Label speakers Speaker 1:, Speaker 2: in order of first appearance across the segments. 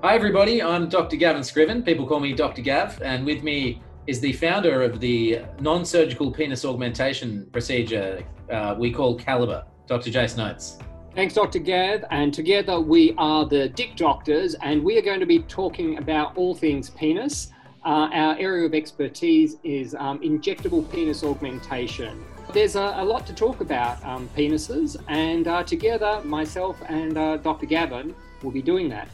Speaker 1: Hi, everybody. I'm Dr. Gavin Scriven. People call me Dr. Gav, and with me is the founder of the non surgical penis augmentation procedure uh, we call Calibre, Dr. Jason Oates.
Speaker 2: Thanks, Dr. Gav. And together we are the Dick Doctors, and we are going to be talking about all things penis. Uh, our area of expertise is um, injectable penis augmentation. There's a, a lot to talk about um, penises, and uh, together, myself and uh, Dr. Gavin will be doing that.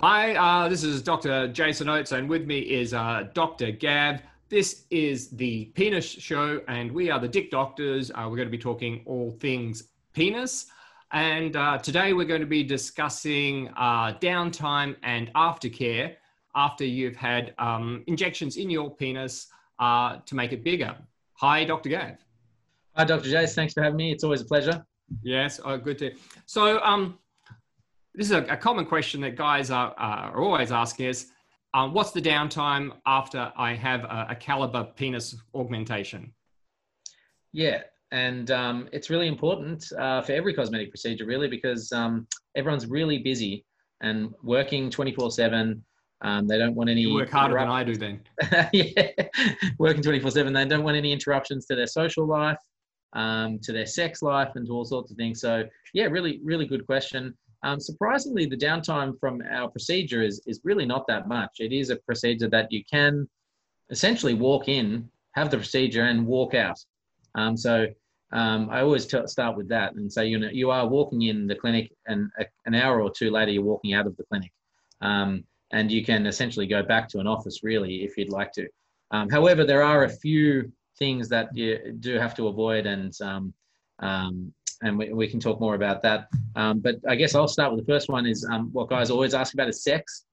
Speaker 3: Hi, uh, this is Dr. Jason Oates, and with me is uh, Dr. Gav. This is the Penis Show, and we are the Dick Doctors. Uh, we're going to be talking all things penis. And uh, today we're going to be discussing uh, downtime and aftercare after you've had um, injections in your penis uh, to make it bigger. Hi, Dr. Gav.
Speaker 1: Hi, Dr. Jace. Thanks for having me. It's always a pleasure.
Speaker 3: Yes, oh, good to. So, um, this is a, a common question that guys are, are always asking is, um, what's the downtime after I have a, a Calibre penis augmentation?
Speaker 1: Yeah, and um, it's really important uh, for every cosmetic procedure, really, because um, everyone's really busy and working 24 7. Um, they don't want any.
Speaker 3: You work harder than I do, then.
Speaker 1: yeah, working 24 7. They don't want any interruptions to their social life, um, to their sex life, and to all sorts of things. So, yeah, really, really good question. Um, surprisingly, the downtime from our procedure is, is really not that much. It is a procedure that you can essentially walk in, have the procedure, and walk out. Um, so um, I always t- start with that and say, you know, you are walking in the clinic, and a, an hour or two later, you're walking out of the clinic. Um, and you can essentially go back to an office, really, if you'd like to. Um, however, there are a few things that you do have to avoid, and um, um, and we, we can talk more about that. Um, but I guess I'll start with the first one is um, what guys always ask about is sex.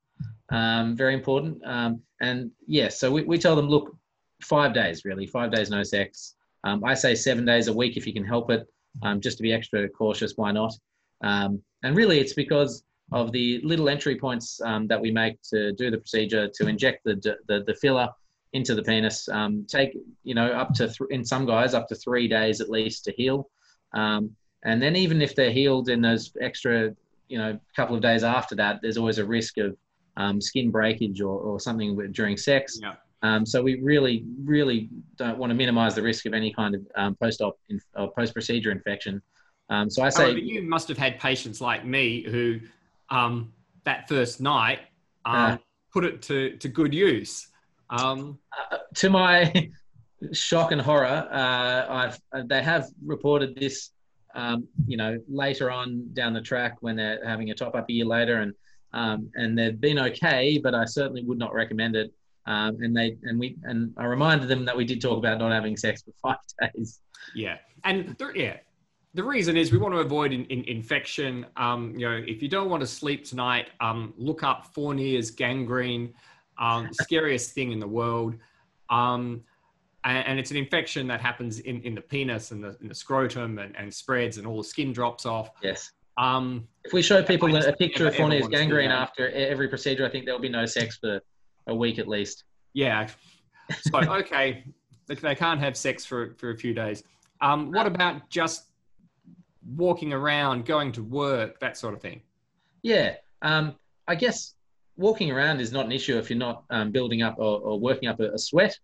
Speaker 1: Um, very important. Um, and yes, yeah, so we, we tell them, look, five days really, five days no sex. Um, I say seven days a week if you can help it, um, just to be extra cautious. Why not? and really, it's because of the little entry points that we make to do the procedure to inject the the, the filler into the penis. take you know up to th- in some guys up to three days at least to heal. Um, and then even if they're healed in those extra, you know, couple of days after that, there's always a risk of um, skin breakage or, or something during sex.
Speaker 3: Yeah.
Speaker 1: Um, so we really, really don't want to minimize the risk of any kind of um, post-op inf- or post-procedure infection. Um, so I say
Speaker 3: However, you must have had patients like me who um, that first night um, uh, put it to, to good use.
Speaker 1: Uh, to my shock and horror, uh, I've they have reported this, um, you know, later on down the track when they're having a top up a year later, and um, and they've been okay, but I certainly would not recommend it. Um, and they and we and I reminded them that we did talk about not having sex for five days.
Speaker 3: Yeah, and th- yeah, the reason is we want to avoid in, in, infection. Um, you know, if you don't want to sleep tonight, um, look up Fournier's gangrene, um, scariest thing in the world. Um, and, and, it's an infection that happens in, in the penis and the, in the scrotum and, and spreads and all the skin drops off.
Speaker 1: Yes. Um, if we show people a, picture of Fournier's gangrene after every procedure, I think there'll be no sex for a week at least.
Speaker 3: Yeah. So, okay, they can't have sex for, for a few days. Um, what about just walking around, going to work, that sort of thing?
Speaker 1: Yeah. Um, I guess walking around is not an issue if you're not um, building up or, or working up a, a sweat.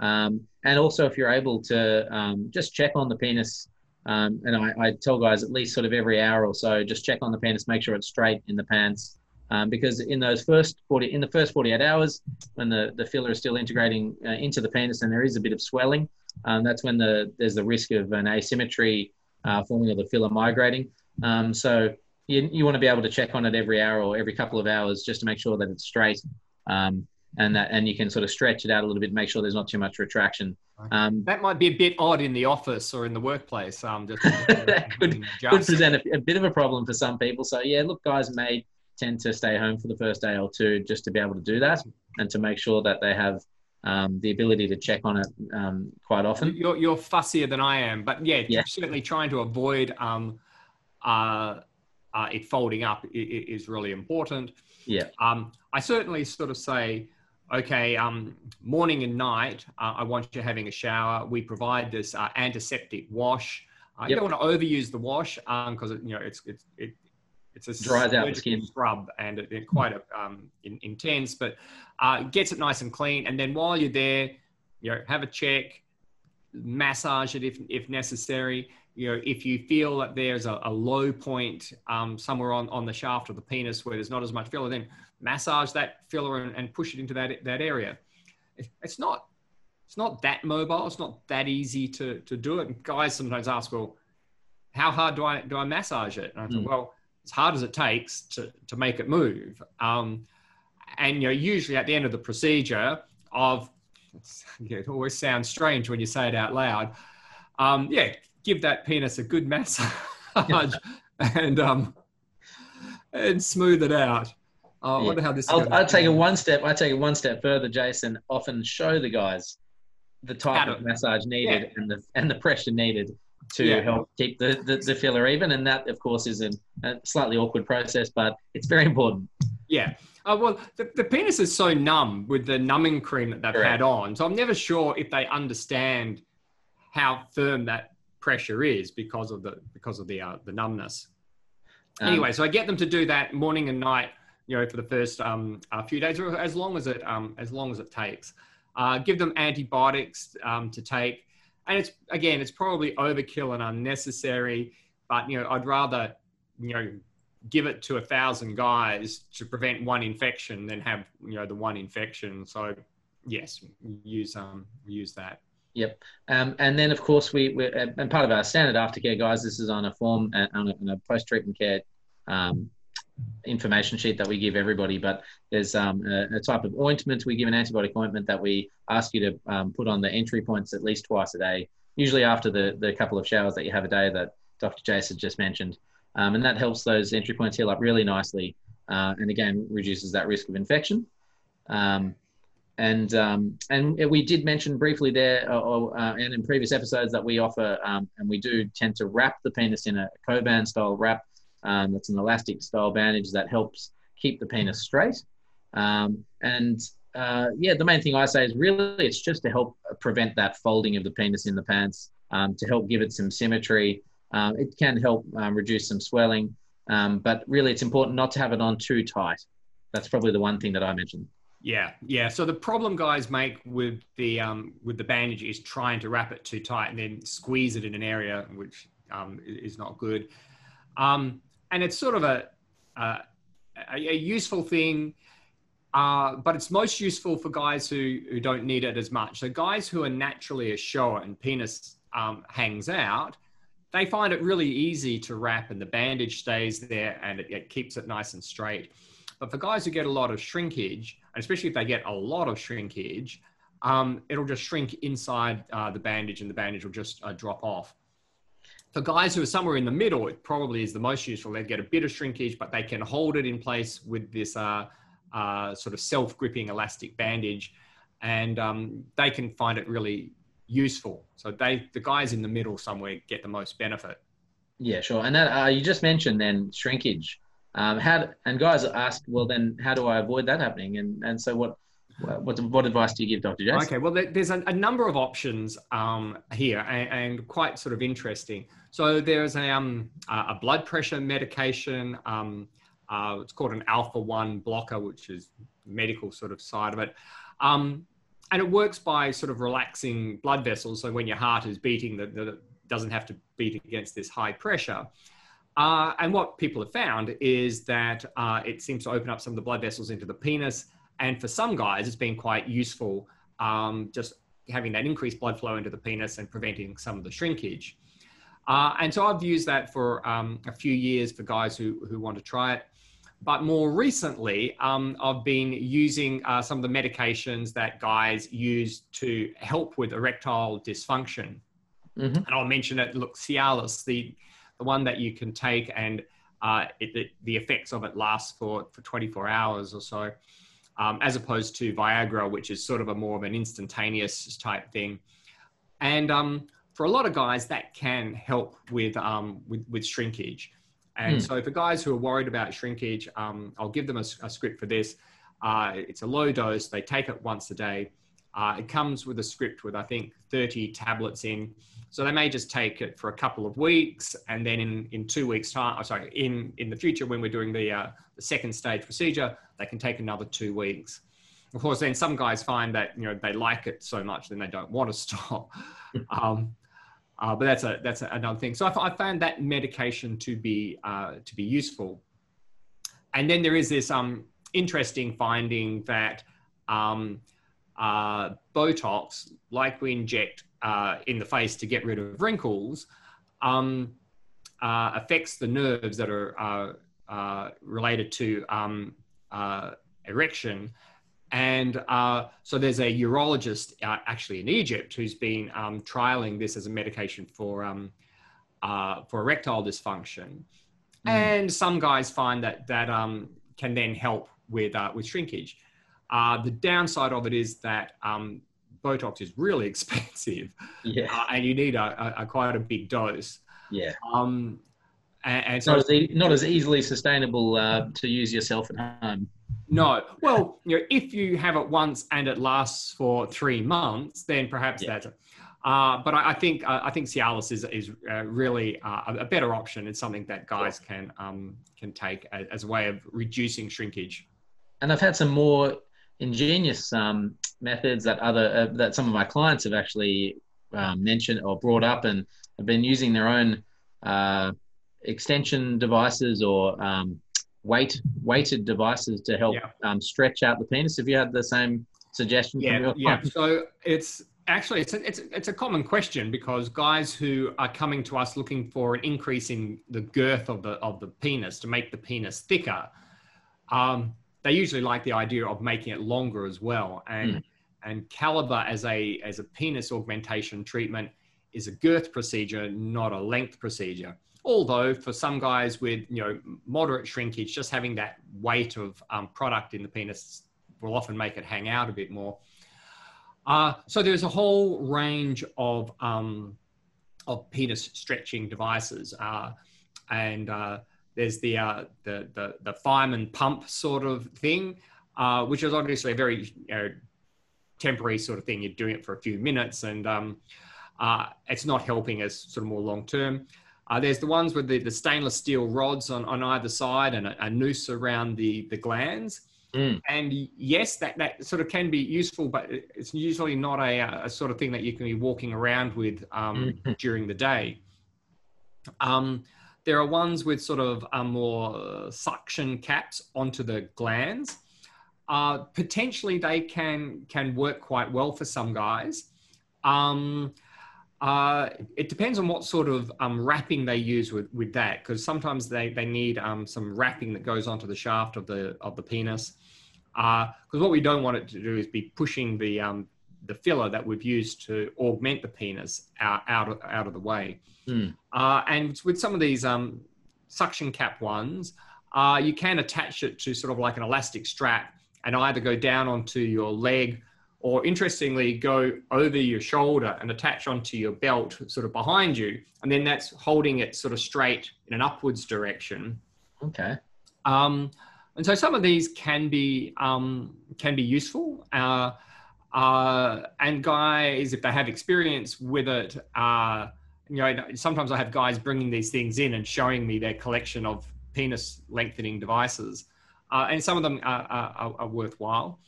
Speaker 1: Um, and also, if you're able to um, just check on the penis, um, and I, I, tell guys at least sort of every hour or so, just check on the penis, make sure it's straight in the pants, um, because in those first 40, in the first 48 hours, when the, the filler is still integrating uh, into the penis and there is a bit of swelling, um, that's when the there's the risk of an asymmetry uh, forming of the filler migrating. Um, so you, you want to be able to check on it every hour or every couple of hours just to make sure that it's straight. Um, and that and you can sort of stretch it out a little bit, make sure there's not too much retraction.
Speaker 3: Um, that might be a bit odd in the office or in the workplace. Um, just
Speaker 1: that could, could present a, a, bit of a problem for some people. So yeah, look, guys may tend to stay home for the first day or two just to be able to do that and to make sure that they have um, the ability to check on it um, quite often.
Speaker 3: You're, you're fussier than I am, but yeah, yeah. certainly trying to avoid um, uh, uh, it folding up is really important.
Speaker 1: Yeah.
Speaker 3: Um, I certainly sort of say okay, um, morning and night, uh, I want you having a shower. We provide this uh, antiseptic wash. Uh, yep. You don't want to overuse the wash because um, you know it's, it's it it's a
Speaker 1: Dries out the skin.
Speaker 3: scrub and it, it quite a, um, in, intense, but uh, gets it nice and clean. And then while you're there, you know, have a check, massage it if if necessary. You know, if you feel that there's a, a low point um, somewhere on, on the shaft of the penis where there's not as much filler, then massage that filler and, and push it into that that area. It, it's not it's not that mobile. It's not that easy to to do it. And guys sometimes ask, well, how hard do I do I massage it? And I thought,
Speaker 1: Mm.
Speaker 3: well, as hard as it takes to to make it move. Um, and you know, usually at the end of the procedure of it's, yeah, it always sounds strange when you say it out loud. Um, yeah, give that penis a good massage and um, and smooth it out. Uh, I
Speaker 1: yeah.
Speaker 3: wonder how this.
Speaker 1: I'll, I'll take it one step. I take it one step further, Jason. Often show the guys the type of massage needed and the and the pressure needed to
Speaker 3: Yeah.
Speaker 1: help keep the, the, the filler even. And that, of course, is an, a slightly awkward process, but it's very important.
Speaker 3: Yeah. Uh, well, the, the penis is so numb with the numbing cream that they've
Speaker 1: Correct.
Speaker 3: had on. So I'm never sure if they understand how firm that pressure is because of the because of the uh, the numbness.
Speaker 1: Um,
Speaker 3: anyway, so I get them to do that morning and night, you know, for the first um, uh, few days, or as long as it um, as long as it takes. Uh, give them antibiotics um, to take, and it's again, it's probably overkill and unnecessary. But you know, I'd rather you know give it to a thousand guys to prevent one infection than have you know the one infection. So yes, use um use that.
Speaker 1: Um, and then, of course, we, we and part of our standard aftercare, guys, this is on a form uh, on a, a post-treatment care um, information sheet that we give everybody. But there's um, a, a type of ointment we give an antibiotic ointment that we ask you to um, put on the entry points at least twice a day, usually after the the couple of showers that you have a day that Dr. Jason just mentioned, um, and that helps those entry points heal up really nicely, uh, and again reduces that risk of infection. Um, and um, and we did mention briefly there, uh, uh, and in previous episodes that we offer, um, and we do tend to wrap the penis in a Coban style wrap. Um, that's an elastic style bandage that helps keep the penis straight. Um, and uh, yeah, the main thing I say is really it's just to help prevent that folding of the penis in the pants, um, to help give it some symmetry. Um, it can help reduce some swelling, but really it's important not to have it on too tight. That's probably the one thing that I mentioned.
Speaker 3: Yeah, yeah. So the problem guys make with the um, with the bandage is trying to wrap it too tight and then squeeze it in an area which um, is not good. Um, and it's sort of a a, a useful thing, uh, but it's most useful for guys who who don't need it as much. So guys who are naturally a shower and penis um, hangs out, they find it really easy to wrap and the bandage stays there and it, it keeps it nice and straight. But for guys who get a lot of shrinkage, and especially if they get a lot of shrinkage, um, it'll just shrink inside uh, the bandage and the bandage will just uh, drop off. For guys who are somewhere in the middle, it probably is the most useful. They get a bit of shrinkage, but they can hold it in place with this uh, uh, sort of self-gripping elastic bandage, and um, they can find it really useful. So they, the guys in the middle somewhere, get the most benefit.
Speaker 1: Yeah, sure. And that uh, you just mentioned then shrinkage. Um, how and guys ask, well, then how do I avoid that happening? And and so what what what advice do you give, Doctor Jason?
Speaker 3: Okay, well, there's a, a number of options um, here and, and quite sort of interesting. So there's a, um, a blood pressure medication. Um, uh, it's called an alpha 1 blocker, which is medical sort of side of it. Um, and it works by sort of relaxing blood vessels. So when your heart is beating, that doesn't have to beat against this high pressure. Uh, and what people have found is that uh, it seems to open up some of the blood vessels into the penis. And for some guys, it's been quite useful um, just having that increased blood flow into the penis and preventing some of the shrinkage. Uh, and so I've used that for um, a few years for guys who, who want to try it. But more recently, um, I've been using uh, some of the medications that guys use to help with erectile dysfunction
Speaker 1: Mhm.
Speaker 3: and I'll mention it. Look, Cialis, the the one that you can take, and uh, it, it, the effects of it last for for 24 hours or so, um, as opposed to Viagra, which is sort of a more of an instantaneous type thing. And um, for a lot of guys, that can help with um, with, with shrinkage. And
Speaker 1: Hmm.
Speaker 3: so for guys who are worried about shrinkage, um, I'll give them a script for this. Uh, it's a low dose. They take it once a day. Uh, it comes with a script with, I think, 30 tablets in. So they may just take it for a couple of weeks, and then in, in two weeks' time, oh, sorry, in, in the future when we're doing the, uh, the second stage procedure, they can take another two weeks. Of course, then some guys find that you know they like it so much, then they don't want to stop. um, uh, but that's a that's a, another thing. So I, I, found that medication to be uh, to be useful. And then there is this um, interesting finding that um, uh, Botox, like we inject uh, in the face to get rid of wrinkles, um, uh, affects the nerves that are uh, uh, related to um, uh, erection. And so there's a urologist actually in Egypt who's been um, trialing this as a medication for, um, for erectile dysfunction. Mm. And some guys find that that um, can then help with, with shrinkage. The downside of it is that um, Botox is really expensive,
Speaker 1: yeah, uh,
Speaker 3: and you need a, a, a, quite a big dose.
Speaker 1: Yeah.
Speaker 3: Um, and, and so
Speaker 1: not as, e- not as easily sustainable uh, to use yourself at home.
Speaker 3: No. Well, you know, if you have it once and it lasts for three months, then perhaps yeah. that's. Uh, but I, I think uh, I think Cialis is is uh, really uh, a better option. It's something that guys can um, can take as, as, a way of reducing shrinkage.
Speaker 1: And I've had some more ingenious um, methods that other uh, that some of my clients have actually um, mentioned or brought up and have been using their own uh, extension devices or um, weight weighted devices to help yeah. um, stretch out the penis. Have you had the same suggestion?
Speaker 3: Yeah, yeah. So it's actually it's a, it's it's a common question because guys who are coming to us looking for an increase in the girth of the of the penis to make the penis thicker. Um, they usually like the idea of making it longer as well. And mm. and Calibre as a as a penis augmentation treatment is a girth procedure, not a length procedure. Although for some guys with you know moderate shrinkage, just having that weight of um, product in the penis will often make it hang out a bit more. Uh, so there's a whole range of um, of penis stretching devices, uh, and uh, there's the uh, the, the the fireman pump sort of thing, uh, which is obviously a very you know, temporary sort of thing. You're doing it for a few minutes, and um, uh, it's not helping us sort of more long term. Uh, there's the ones with the, the stainless steel rods on, on either side and a, a noose around the, the glands. Mm. And yes, that, that sort of can be useful, but it's usually not a, a sort of thing that you can be walking around with um, mm-hmm. during the day. Um, there are ones with sort of um, more suction caps onto the glands. Uh, potentially, they can can work quite well for some guys. Um, uh, it depends on what sort of um, wrapping they use with, with that, because sometimes they, they need um, some wrapping that goes onto the shaft of the of the penis. Because uh, what we don't want it to do is be pushing the um, the filler that we've used to augment the penis out out of, out of the way. Mm. Uh, and with some of these um, suction cap ones, uh, you can attach it to sort of like an elastic strap and either go down onto your leg or interestingly go over your shoulder and attach onto your belt sort of behind you. And then that's holding it sort of straight in an upwards direction.
Speaker 1: Okay.
Speaker 3: Um, and so some of these can be um, can be useful. Uh, uh, and guys if they have experience with it uh, you know, sometimes I have guys bringing these things in and showing me their collection of penis lengthening devices, uh, and some of them are, are, are worthwhile.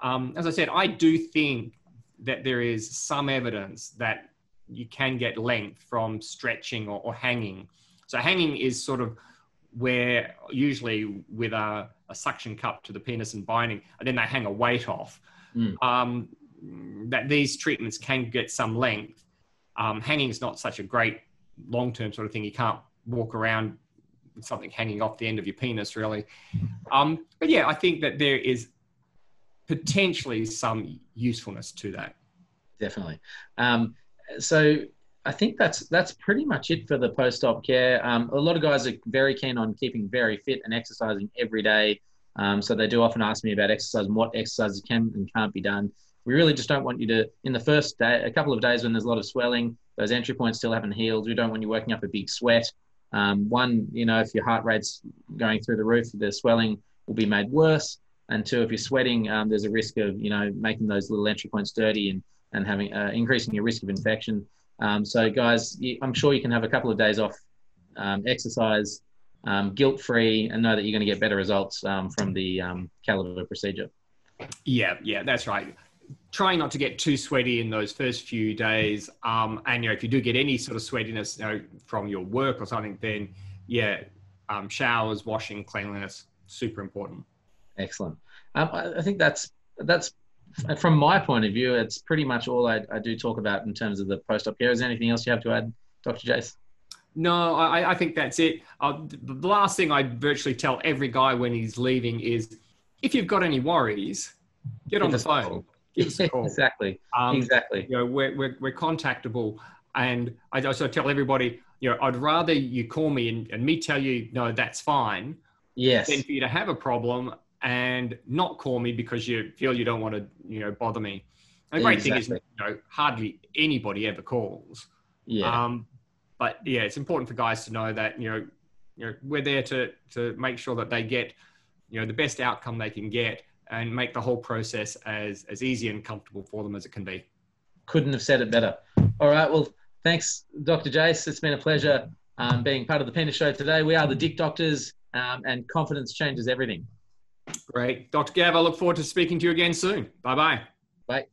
Speaker 3: Um, as I said, I do think that there is some evidence that you can get length from stretching or, or hanging. So hanging is sort of where usually with a, a, suction cup to the penis and binding, and then they hang a weight off. Mm. Um, that these treatments can get some length um, hanging is not such a great long term sort of thing. You can't walk around with something hanging off the end of your penis, really. Um, but yeah, I think that there is potentially some usefulness to that.
Speaker 1: Definitely. Um, so I think that's that's pretty much it for the post-op care. Um, a lot of guys are very keen on keeping very fit and exercising every day. Um, so they do often ask me about exercise and what exercises can and can't be done. We really just don't want you to, in the first day, a couple of days when there's a lot of swelling, those entry points still haven't healed. We don't want you working up a big sweat. Um, one, you know, if your heart rate's going through the roof, the swelling will be made worse. And two, if you're sweating, um, there's a risk of you know making those little entry points dirty and and having uh, increasing your risk of infection. Um, so guys, you, I'm sure you can have a couple of days off um, exercise, um, guilt free, and know that you're going to get better results um, from the Calibre procedure.
Speaker 3: Yeah, yeah, that's right. Trying not to get too sweaty in those first few days, um, and you know, if you do get any sort of sweatiness, you know, from your work or something, then yeah, um, showers, washing, cleanliness, super important.
Speaker 1: Excellent. Um, I, I, think that's that's from my point of view, it's pretty much all I, I do talk about in terms of the post-op care. Is there anything else you have to add, Dr. Jace?
Speaker 3: No, I, I think that's it. Uh, the last thing I virtually tell every guy when he's leaving is, if you've got any worries, get on the phone. Give us
Speaker 1: exactly. Um, exactly.
Speaker 3: You know, we're, we're, we're contactable. And I also tell everybody, you know, I'd rather you call me and, and me tell you, no, that's fine.
Speaker 1: Yes.
Speaker 3: Than for you to have a problem and not call me because you feel you don't want to, you know, bother me. The great exactly. thing is, you know, hardly anybody ever calls.
Speaker 1: Yeah.
Speaker 3: Um, but yeah, it's important for guys to know that you know, you know, we're there to to make sure that they get, you know, the best outcome they can get, and make the whole process as as easy and comfortable for them as it can be.
Speaker 1: Couldn't have said it better. All right. Well, thanks, Dr. Jace. It's been a pleasure um, being part of the Penis Show today. We are the Dick Doctors, um, and confidence changes everything.
Speaker 3: Great. Dr. Gav, I look forward to speaking to you again soon. Bye-bye.
Speaker 1: Bye.